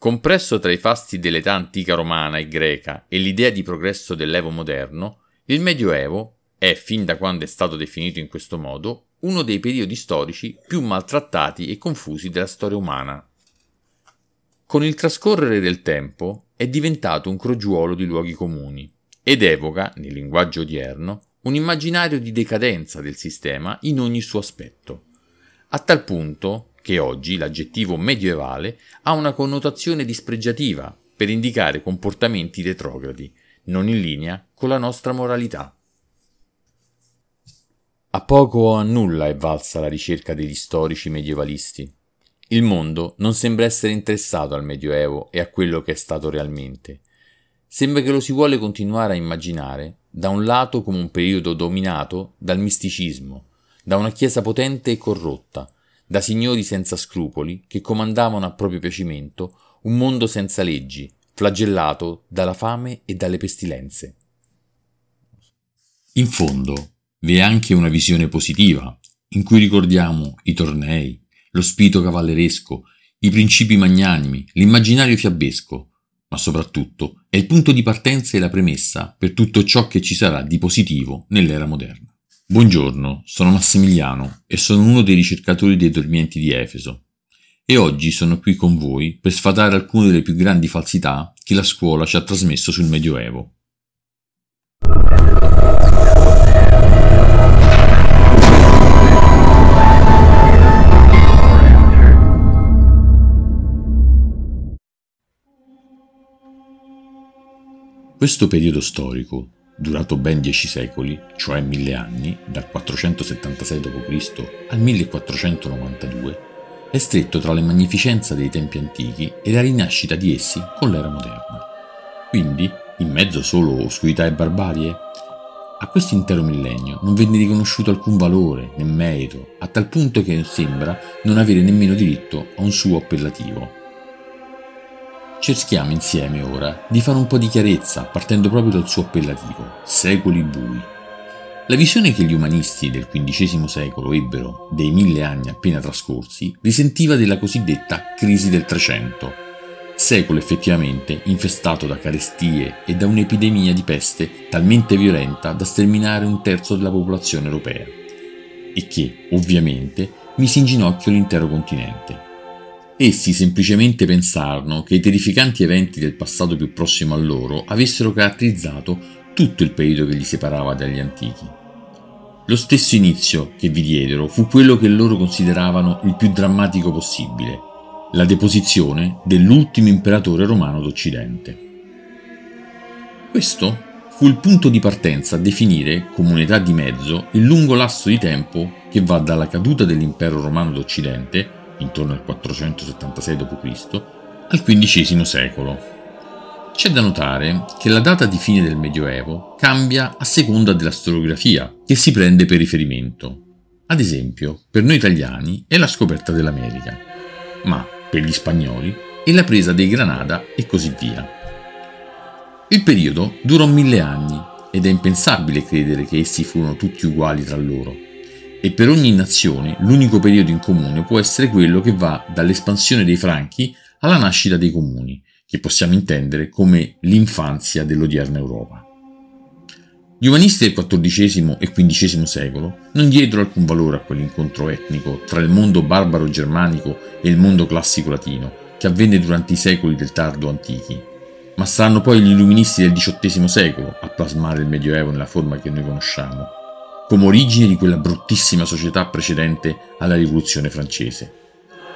Compresso tra i fasti dell'età antica romana e greca e l'idea di progresso dell'Evo moderno, il Medioevo è, fin da quando è stato definito in questo modo, uno dei periodi storici più maltrattati e confusi della storia umana. Con il trascorrere del tempo è diventato un crogiuolo di luoghi comuni ed evoca, nel linguaggio odierno, un immaginario di decadenza del sistema in ogni suo aspetto, a tal punto che oggi l'aggettivo medievale ha una connotazione dispregiativa per indicare comportamenti retrogradi, non in linea con la nostra moralità. A poco o a nulla è valsa la ricerca degli storici medievalisti. Il mondo non sembra essere interessato al Medioevo e a quello che è stato realmente. Sembra che lo si vuole continuare a immaginare, da un lato come un periodo dominato dal misticismo, da una Chiesa potente e corrotta, da signori senza scrupoli che comandavano a proprio piacimento un mondo senza leggi, flagellato dalla fame e dalle pestilenze. In fondo, vi è anche una visione positiva, in cui ricordiamo i tornei, lo spirito cavalleresco, i principi magnanimi, l'immaginario fiabesco, ma soprattutto è il punto di partenza e la premessa per tutto ciò che ci sarà di positivo nell'era moderna. Buongiorno, sono Massimiliano e sono uno dei ricercatori dei dormienti di Efeso. E oggi sono qui con voi per sfatare alcune delle più grandi falsità che la scuola ci ha trasmesso sul Medioevo. Questo periodo storico durato ben dieci secoli, cioè mille anni, dal 476 d.C. al 1492, è stretto tra la magnificenza dei tempi antichi e la rinascita di essi con l'era moderna. Quindi, in mezzo solo oscurità e barbarie? A questo intero millennio non venne riconosciuto alcun valore né merito, a tal punto che sembra non avere nemmeno diritto a un suo appellativo. Cerchiamo insieme ora di fare un po' di chiarezza partendo proprio dal suo appellativo, secoli bui. La visione che gli umanisti del XV secolo ebbero dei mille anni appena trascorsi risentiva della cosiddetta crisi del Trecento, secolo effettivamente infestato da carestie e da un'epidemia di peste talmente violenta da sterminare un terzo della popolazione europea, e che, ovviamente, mise in ginocchio l'intero continente. Essi semplicemente pensarono che i terrificanti eventi del passato più prossimo a loro avessero caratterizzato tutto il periodo che li separava dagli antichi. Lo stesso inizio che vi diedero fu quello che loro consideravano il più drammatico possibile, la deposizione dell'ultimo imperatore romano d'Occidente. Questo fu il punto di partenza a definire come un'età di mezzo il lungo lasso di tempo che va dalla caduta dell'impero romano d'Occidente intorno al 476 d.C., al XV secolo. C'è da notare che la data di fine del Medioevo cambia a seconda della storiografia che si prende per riferimento. Ad esempio, per noi italiani è la scoperta dell'America, ma per gli spagnoli è la presa dei Granada e così via. Il periodo durò mille anni ed è impensabile credere che essi furono tutti uguali tra loro e per ogni nazione l'unico periodo in comune può essere quello che va dall'espansione dei franchi alla nascita dei comuni, che possiamo intendere come l'infanzia dell'odierna Europa. Gli umanisti del XIV e XV secolo non diedero alcun valore a quell'incontro etnico tra il mondo barbaro germanico e il mondo classico latino, che avvenne durante i secoli del tardo antichi, ma saranno poi gli illuministi del XVIII secolo a plasmare il Medioevo nella forma che noi conosciamo, come origine di quella bruttissima società precedente alla rivoluzione francese,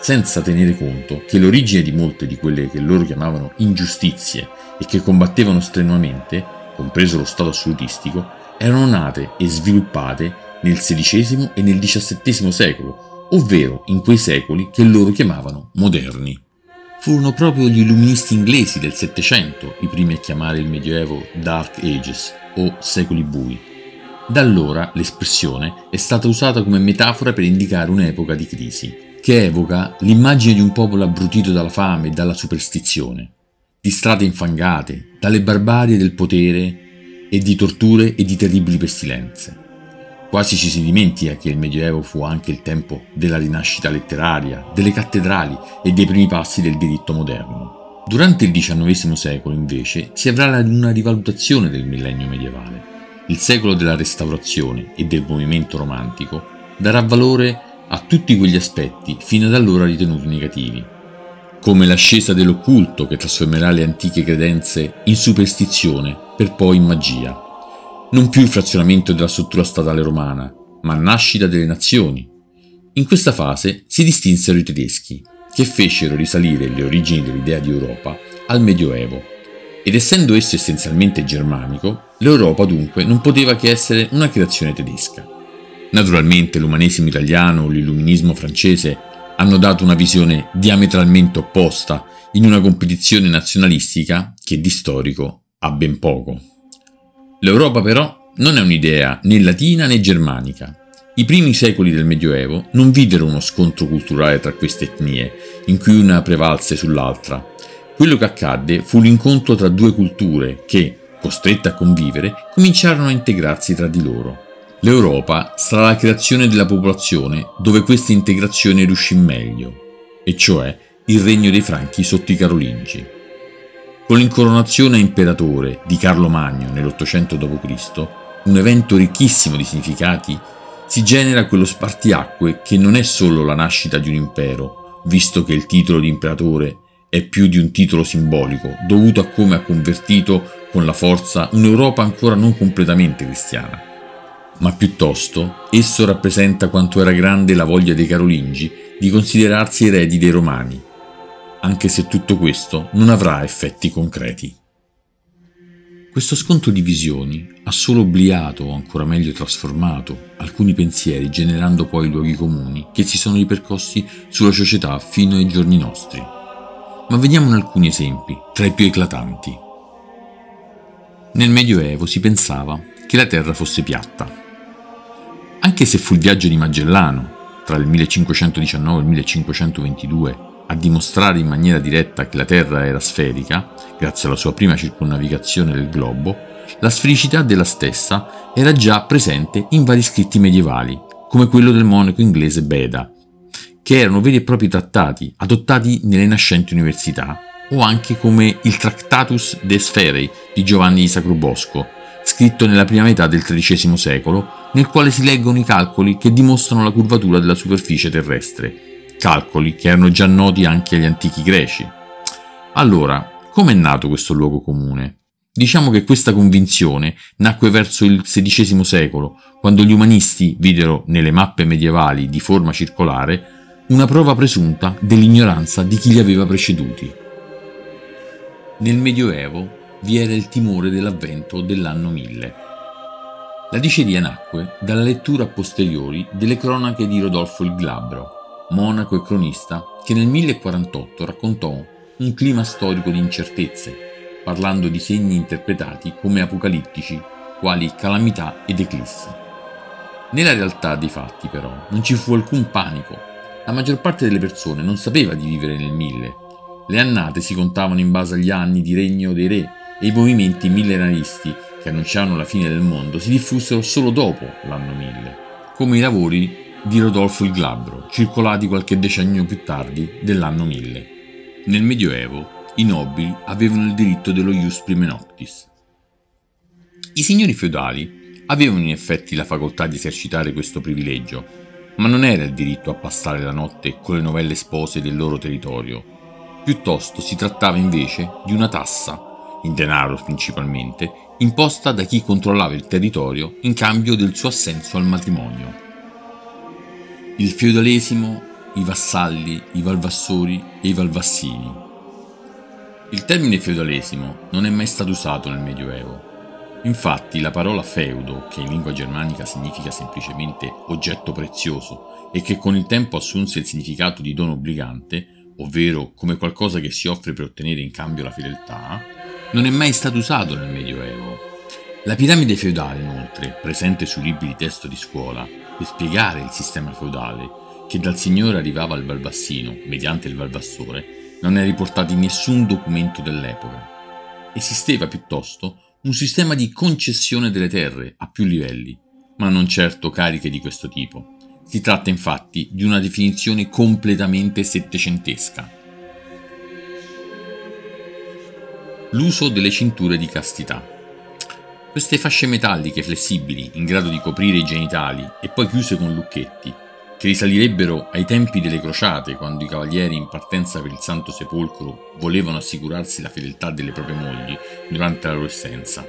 senza tenere conto che l'origine di molte di quelle che loro chiamavano ingiustizie e che combattevano strenuamente, compreso lo Stato assolutistico, erano nate e sviluppate nel XVI e nel XVII secolo, ovvero in quei secoli che loro chiamavano moderni. Furono proprio gli illuministi inglesi del Settecento i primi a chiamare il Medioevo Dark Ages o secoli bui, da allora l'espressione è stata usata come metafora per indicare un'epoca di crisi, che evoca l'immagine di un popolo abbrutito dalla fame e dalla superstizione, di strade infangate, dalle barbarie del potere e di torture e di terribili pestilenze. Quasi ci si dimentica che il Medioevo fu anche il tempo della rinascita letteraria, delle cattedrali e dei primi passi del diritto moderno. Durante il XIX secolo, invece, si avrà una rivalutazione del millennio medievale. Il secolo della restaurazione e del movimento romantico darà valore a tutti quegli aspetti fino ad allora ritenuti negativi, come l'ascesa dell'occulto che trasformerà le antiche credenze in superstizione per poi in magia. Non più il frazionamento della struttura statale romana, ma nascita delle nazioni. In questa fase si distinsero i tedeschi, che fecero risalire le origini dell'idea di Europa al Medioevo. Ed essendo esso essenzialmente germanico, l'Europa dunque non poteva che essere una creazione tedesca. Naturalmente l'umanesimo italiano o l'illuminismo francese hanno dato una visione diametralmente opposta in una competizione nazionalistica che di storico ha ben poco. L'Europa però non è un'idea né latina né germanica, i primi secoli del Medioevo non videro uno scontro culturale tra queste etnie, in cui una prevalse sull'altra. Quello che accadde fu l'incontro tra due culture che, costrette a convivere, cominciarono a integrarsi tra di loro. L'Europa sarà la creazione della popolazione dove questa integrazione riuscì meglio, e cioè il regno dei Franchi sotto i Carolingi. Con l'incoronazione a imperatore di Carlo Magno nell'800 d.C., un evento ricchissimo di significati si genera quello spartiacque che non è solo la nascita di un impero, visto che il titolo di imperatore è più di un titolo simbolico, dovuto a come ha convertito con la forza un'Europa ancora non completamente cristiana. Ma piuttosto esso rappresenta quanto era grande la voglia dei Carolingi di considerarsi eredi dei Romani, anche se tutto questo non avrà effetti concreti. Questo scontro di visioni ha solo obliato o ancora meglio trasformato alcuni pensieri generando poi luoghi comuni che si sono ripercossi sulla società fino ai giorni nostri. Ma vediamone alcuni esempi, tra i più eclatanti. Nel Medioevo si pensava che la Terra fosse piatta. Anche se fu il viaggio di Magellano, tra il 1519 e il 1522, a dimostrare in maniera diretta che la Terra era sferica, grazie alla sua prima circonnavigazione del globo, la sfericità della stessa era già presente in vari scritti medievali, come quello del monaco inglese Beda, che erano veri e propri trattati adottati nelle nascenti università, o anche come il Tractatus de Spherei di Giovanni di Sacrobosco, scritto nella prima metà del XIII secolo, nel quale si leggono i calcoli che dimostrano la curvatura della superficie terrestre, calcoli che erano già noti anche agli antichi greci. Allora, come è nato questo luogo comune? Diciamo che questa convinzione nacque verso il XVI secolo, quando gli umanisti videro nelle mappe medievali di forma circolare una prova presunta dell'ignoranza di chi li aveva preceduti. Nel Medioevo vi era il timore dell'avvento dell'anno 1000. La diceria nacque dalla lettura a posteriori delle cronache di Rodolfo il Glabro, monaco e cronista, che nel 1048 raccontò un clima storico di incertezze, parlando di segni interpretati come apocalittici, quali calamità ed eclissi. Nella realtà dei fatti, però, non ci fu alcun panico. La maggior parte delle persone non sapeva di vivere nel mille. Le annate si contavano in base agli anni di regno dei re e i movimenti millenaristi che annunciavano la fine del mondo si diffusero solo dopo l'anno 1000, come i lavori di Rodolfo il Glabro, circolati qualche decennio più tardi dell'anno 1000. Nel Medioevo i nobili avevano il diritto dello ius prime noctis. I signori feudali avevano in effetti la facoltà di esercitare questo privilegio, ma non era il diritto a passare la notte con le novelle spose del loro territorio. Piuttosto si trattava invece di una tassa, in denaro principalmente, imposta da chi controllava il territorio in cambio del suo assenso al matrimonio. Il feudalesimo, i vassalli, i valvassori e i valvassini. Il termine feudalesimo non è mai stato usato nel Medioevo. Infatti la parola feudo, che in lingua germanica significa semplicemente oggetto prezioso e che con il tempo assunse il significato di dono obbligante, ovvero come qualcosa che si offre per ottenere in cambio la fedeltà, non è mai stato usato nel Medioevo. La piramide feudale, inoltre, presente sui libri di testo di scuola, per spiegare il sistema feudale, che dal signore arrivava al Valvassino, mediante il Valvassore, non è riportato in nessun documento dell'epoca. Esisteva piuttosto un sistema di concessione delle terre a più livelli, ma non certo cariche di questo tipo. Si tratta infatti di una definizione completamente settecentesca. l'uso delle cinture di castità. Queste fasce metalliche flessibili, in grado di coprire i genitali e poi chiuse con lucchetti, che risalirebbero ai tempi delle crociate, quando i cavalieri in partenza per il Santo Sepolcro volevano assicurarsi la fedeltà delle proprie mogli durante la loro essenza.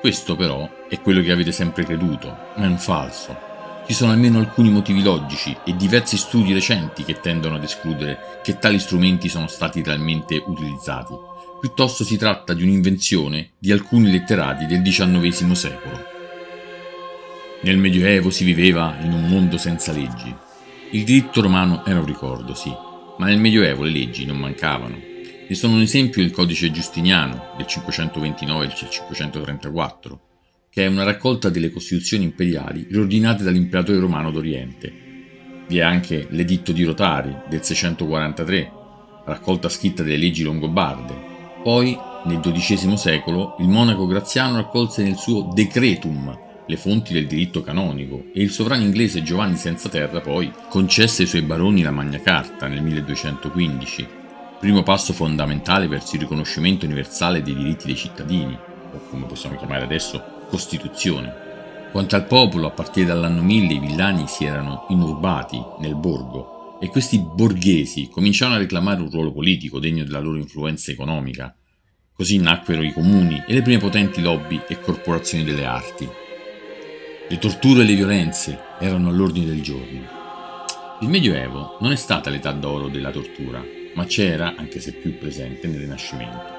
Questo però è quello che avete sempre creduto, ma è un falso. Ci sono almeno alcuni motivi logici e diversi studi recenti che tendono ad escludere che tali strumenti sono stati realmente utilizzati. Piuttosto si tratta di un'invenzione di alcuni letterati del XIX secolo. Nel Medioevo si viveva in un mondo senza leggi. Il diritto romano era un ricordo, sì, ma nel Medioevo le leggi non mancavano. Ne sono un esempio il codice giustiniano del 529 e del 534, che è una raccolta delle costituzioni imperiali riordinate dall'imperatore romano d'Oriente. Vi è anche l'editto di Rotari del 643, raccolta scritta delle leggi longobarde. Poi, nel XII secolo, il monaco Graziano raccolse nel suo Decretum le fonti del diritto canonico e il sovrano inglese Giovanni Senza Terra poi concesse ai suoi baroni la Magna Carta nel 1215, primo passo fondamentale verso il riconoscimento universale dei diritti dei cittadini, o come possiamo chiamare adesso Costituzione. Quanto al popolo, a partire dall'anno 1000 i villani si erano inurbati nel borgo e questi borghesi cominciarono a reclamare un ruolo politico degno della loro influenza economica. Così nacquero i comuni e le prime potenti lobby e corporazioni delle arti, le torture e le violenze erano all'ordine del giorno. Il Medioevo non è stata l'età d'oro della tortura, ma c'era, anche se più presente, nel Rinascimento.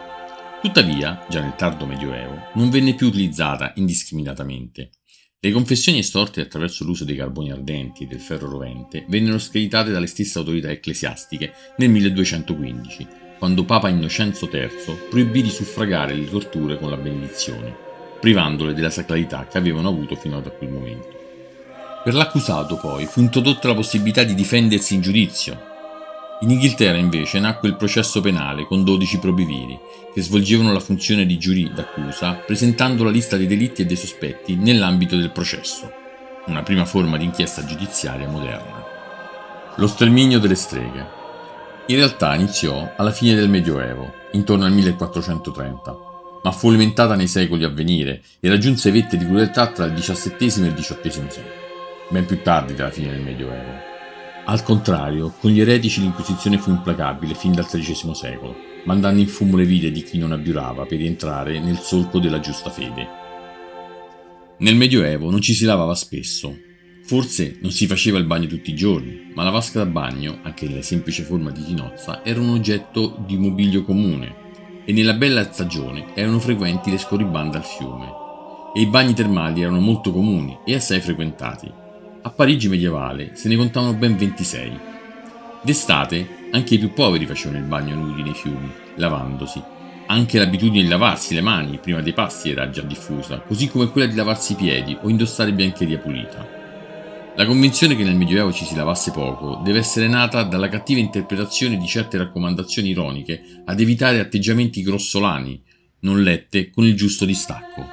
Tuttavia, già nel tardo Medioevo, non venne più utilizzata indiscriminatamente. Le confessioni estorte attraverso l'uso dei carboni ardenti e del ferro rovente vennero screditate dalle stesse autorità ecclesiastiche nel 1215, quando Papa Innocenzo III proibì di suffragare le torture con la benedizione privandole della sacralità che avevano avuto fino a quel momento. Per l'accusato poi fu introdotta la possibilità di difendersi in giudizio. In Inghilterra invece nacque il processo penale con 12 probiviri, che svolgevano la funzione di giurì d'accusa presentando la lista dei delitti e dei sospetti nell'ambito del processo, una prima forma di inchiesta giudiziaria moderna. Lo sterminio delle streghe. In realtà iniziò alla fine del Medioevo, intorno al 1430, ma fu alimentata nei secoli a venire e raggiunse vette di crudeltà tra il XVII e il XVIII secolo, ben più tardi della fine del Medioevo. Al contrario, con gli eretici l'Inquisizione fu implacabile fin dal XIII secolo, mandando in fumo le vite di chi non abiurava per rientrare nel solco della giusta fede. Nel Medioevo non ci si lavava spesso. Forse non si faceva il bagno tutti i giorni, ma la vasca da bagno, anche nella semplice forma di tinozza, era un oggetto di mobilio comune, e nella bella stagione erano frequenti le scorribande al fiume e i bagni termali erano molto comuni e assai frequentati. A Parigi medievale se ne contavano ben 26. D'estate anche i più poveri facevano il bagno nudi nei fiumi, lavandosi. Anche l'abitudine di lavarsi le mani prima dei pasti era già diffusa, così come quella di lavarsi i piedi o indossare biancheria pulita. La convinzione che nel Medioevo ci si lavasse poco deve essere nata dalla cattiva interpretazione di certe raccomandazioni ironiche ad evitare atteggiamenti grossolani, non lette con il giusto distacco.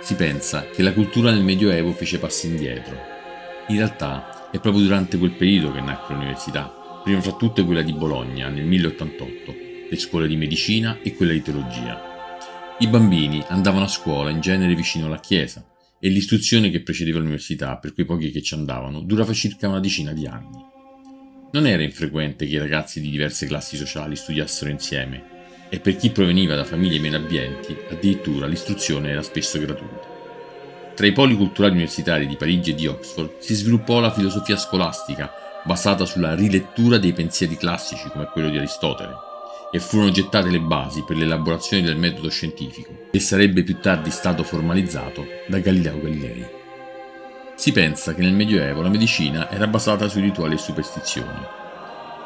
Si pensa che la cultura nel Medioevo fece passi indietro. In realtà è proprio durante quel periodo che nacque l'università, prima fra tutte quella di Bologna nel 1088, le scuole di medicina e quella di teologia. I bambini andavano a scuola in genere vicino alla chiesa, e l'istruzione che precedeva l'università, per quei pochi che ci andavano, durava circa una decina di anni. Non era infrequente che i ragazzi di diverse classi sociali studiassero insieme, e per chi proveniva da famiglie meno abbienti, addirittura l'istruzione era spesso gratuita. Tra i poli culturali universitari di Parigi e di Oxford si sviluppò la filosofia scolastica, basata sulla rilettura dei pensieri classici come quello di Aristotele, e furono gettate le basi per l'elaborazione del metodo scientifico, che sarebbe più tardi stato formalizzato da Galileo Galilei. Si pensa che nel Medioevo la medicina era basata su rituali e superstizioni.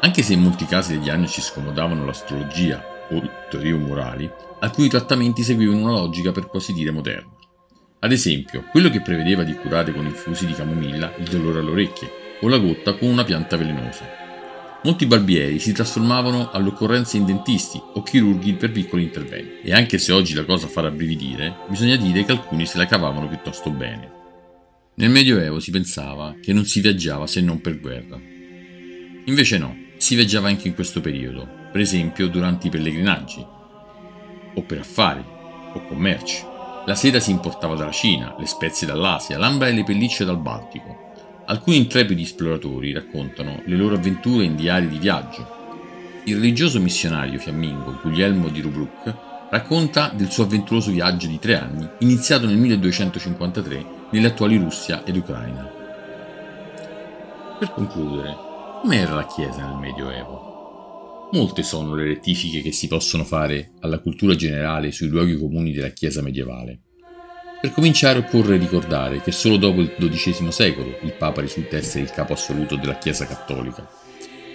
Anche se in molti casi le diagnosi scomodavano l'astrologia o teorie umorali, alcuni trattamenti seguivano una logica per così dire moderna. Ad esempio, quello che prevedeva di curare con infusi di camomilla il dolore alle orecchie o la gotta con una pianta velenosa, Molti barbieri si trasformavano all'occorrenza in dentisti o chirurghi per piccoli interventi. E anche se oggi la cosa fa rabbrividire, bisogna dire che alcuni se la cavavano piuttosto bene. Nel Medioevo si pensava che non si viaggiava se non per guerra. Invece no, si viaggiava anche in questo periodo, per esempio durante i pellegrinaggi. o per affari o commerci. La seta si importava dalla Cina, le spezie dall'Asia, l'ambra e le pellicce dal Baltico. Alcuni intrepidi esploratori raccontano le loro avventure in diari di viaggio. Il religioso missionario fiammingo Guglielmo di Rubruck racconta del suo avventuroso viaggio di tre anni iniziato nel 1253 nelle attuali Russia ed Ucraina. Per concludere, com'era la Chiesa nel Medioevo? Molte sono le rettifiche che si possono fare alla cultura generale sui luoghi comuni della Chiesa medievale. Per cominciare occorre ricordare che solo dopo il XII secolo il Papa risulta essere il capo assoluto della Chiesa cattolica.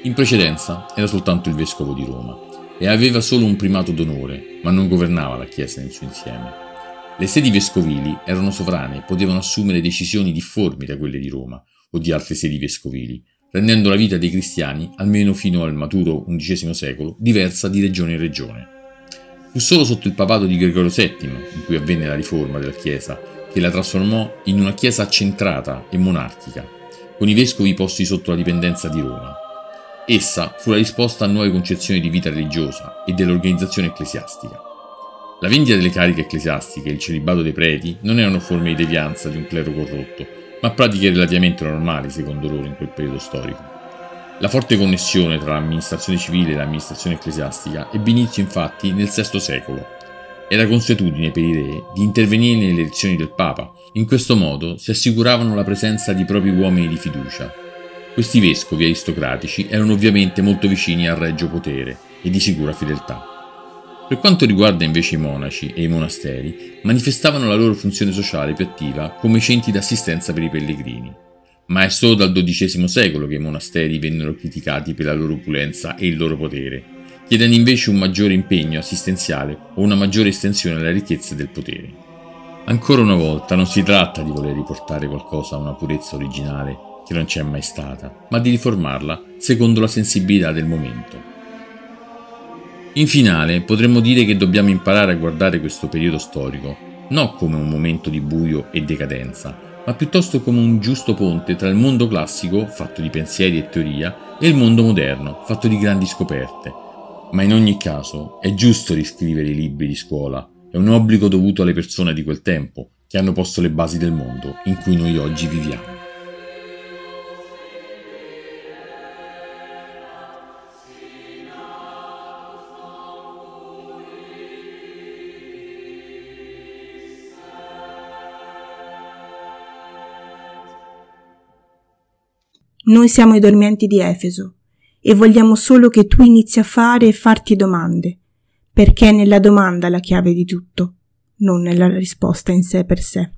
In precedenza era soltanto il Vescovo di Roma e aveva solo un primato d'onore, ma non governava la Chiesa nel suo insieme. Le sedi vescovili erano sovrane e potevano assumere decisioni difformi da quelle di Roma o di altre sedi vescovili, rendendo la vita dei cristiani, almeno fino al maturo XI secolo, diversa di regione in regione. Fu solo sotto il papato di Gregorio VII, in cui avvenne la riforma della Chiesa, che la trasformò in una Chiesa accentrata e monarchica, con i vescovi posti sotto la dipendenza di Roma. Essa fu la risposta a nuove concezioni di vita religiosa e dell'organizzazione ecclesiastica. La vendita delle cariche ecclesiastiche e il celibato dei preti non erano forme di devianza di un clero corrotto, ma pratiche relativamente normali secondo loro in quel periodo storico. La forte connessione tra l'amministrazione civile e l'amministrazione ecclesiastica ebbe inizio infatti nel VI secolo. Era consuetudine per i re di intervenire nelle elezioni del Papa, in questo modo si assicuravano la presenza di propri uomini di fiducia. Questi vescovi aristocratici erano ovviamente molto vicini al regio potere e di sicura fedeltà. Per quanto riguarda invece i monaci e i monasteri, manifestavano la loro funzione sociale più attiva come centri d'assistenza per i pellegrini. Ma è solo dal XII secolo che i monasteri vennero criticati per la loro opulenza e il loro potere, chiedendo invece un maggiore impegno assistenziale o una maggiore estensione alla ricchezza del potere. Ancora una volta non si tratta di voler riportare qualcosa a una purezza originale che non c'è mai stata, ma di riformarla secondo la sensibilità del momento. In finale, potremmo dire che dobbiamo imparare a guardare questo periodo storico non come un momento di buio e decadenza, ma piuttosto come un giusto ponte tra il mondo classico, fatto di pensieri e teoria, e il mondo moderno, fatto di grandi scoperte. Ma in ogni caso è giusto riscrivere i libri di scuola, è un obbligo dovuto alle persone di quel tempo, che hanno posto le basi del mondo in cui noi oggi viviamo. Noi siamo i dormienti di Efeso e vogliamo solo che tu inizi a fare e farti domande, perché è nella domanda la chiave di tutto, non nella risposta in sé per sé.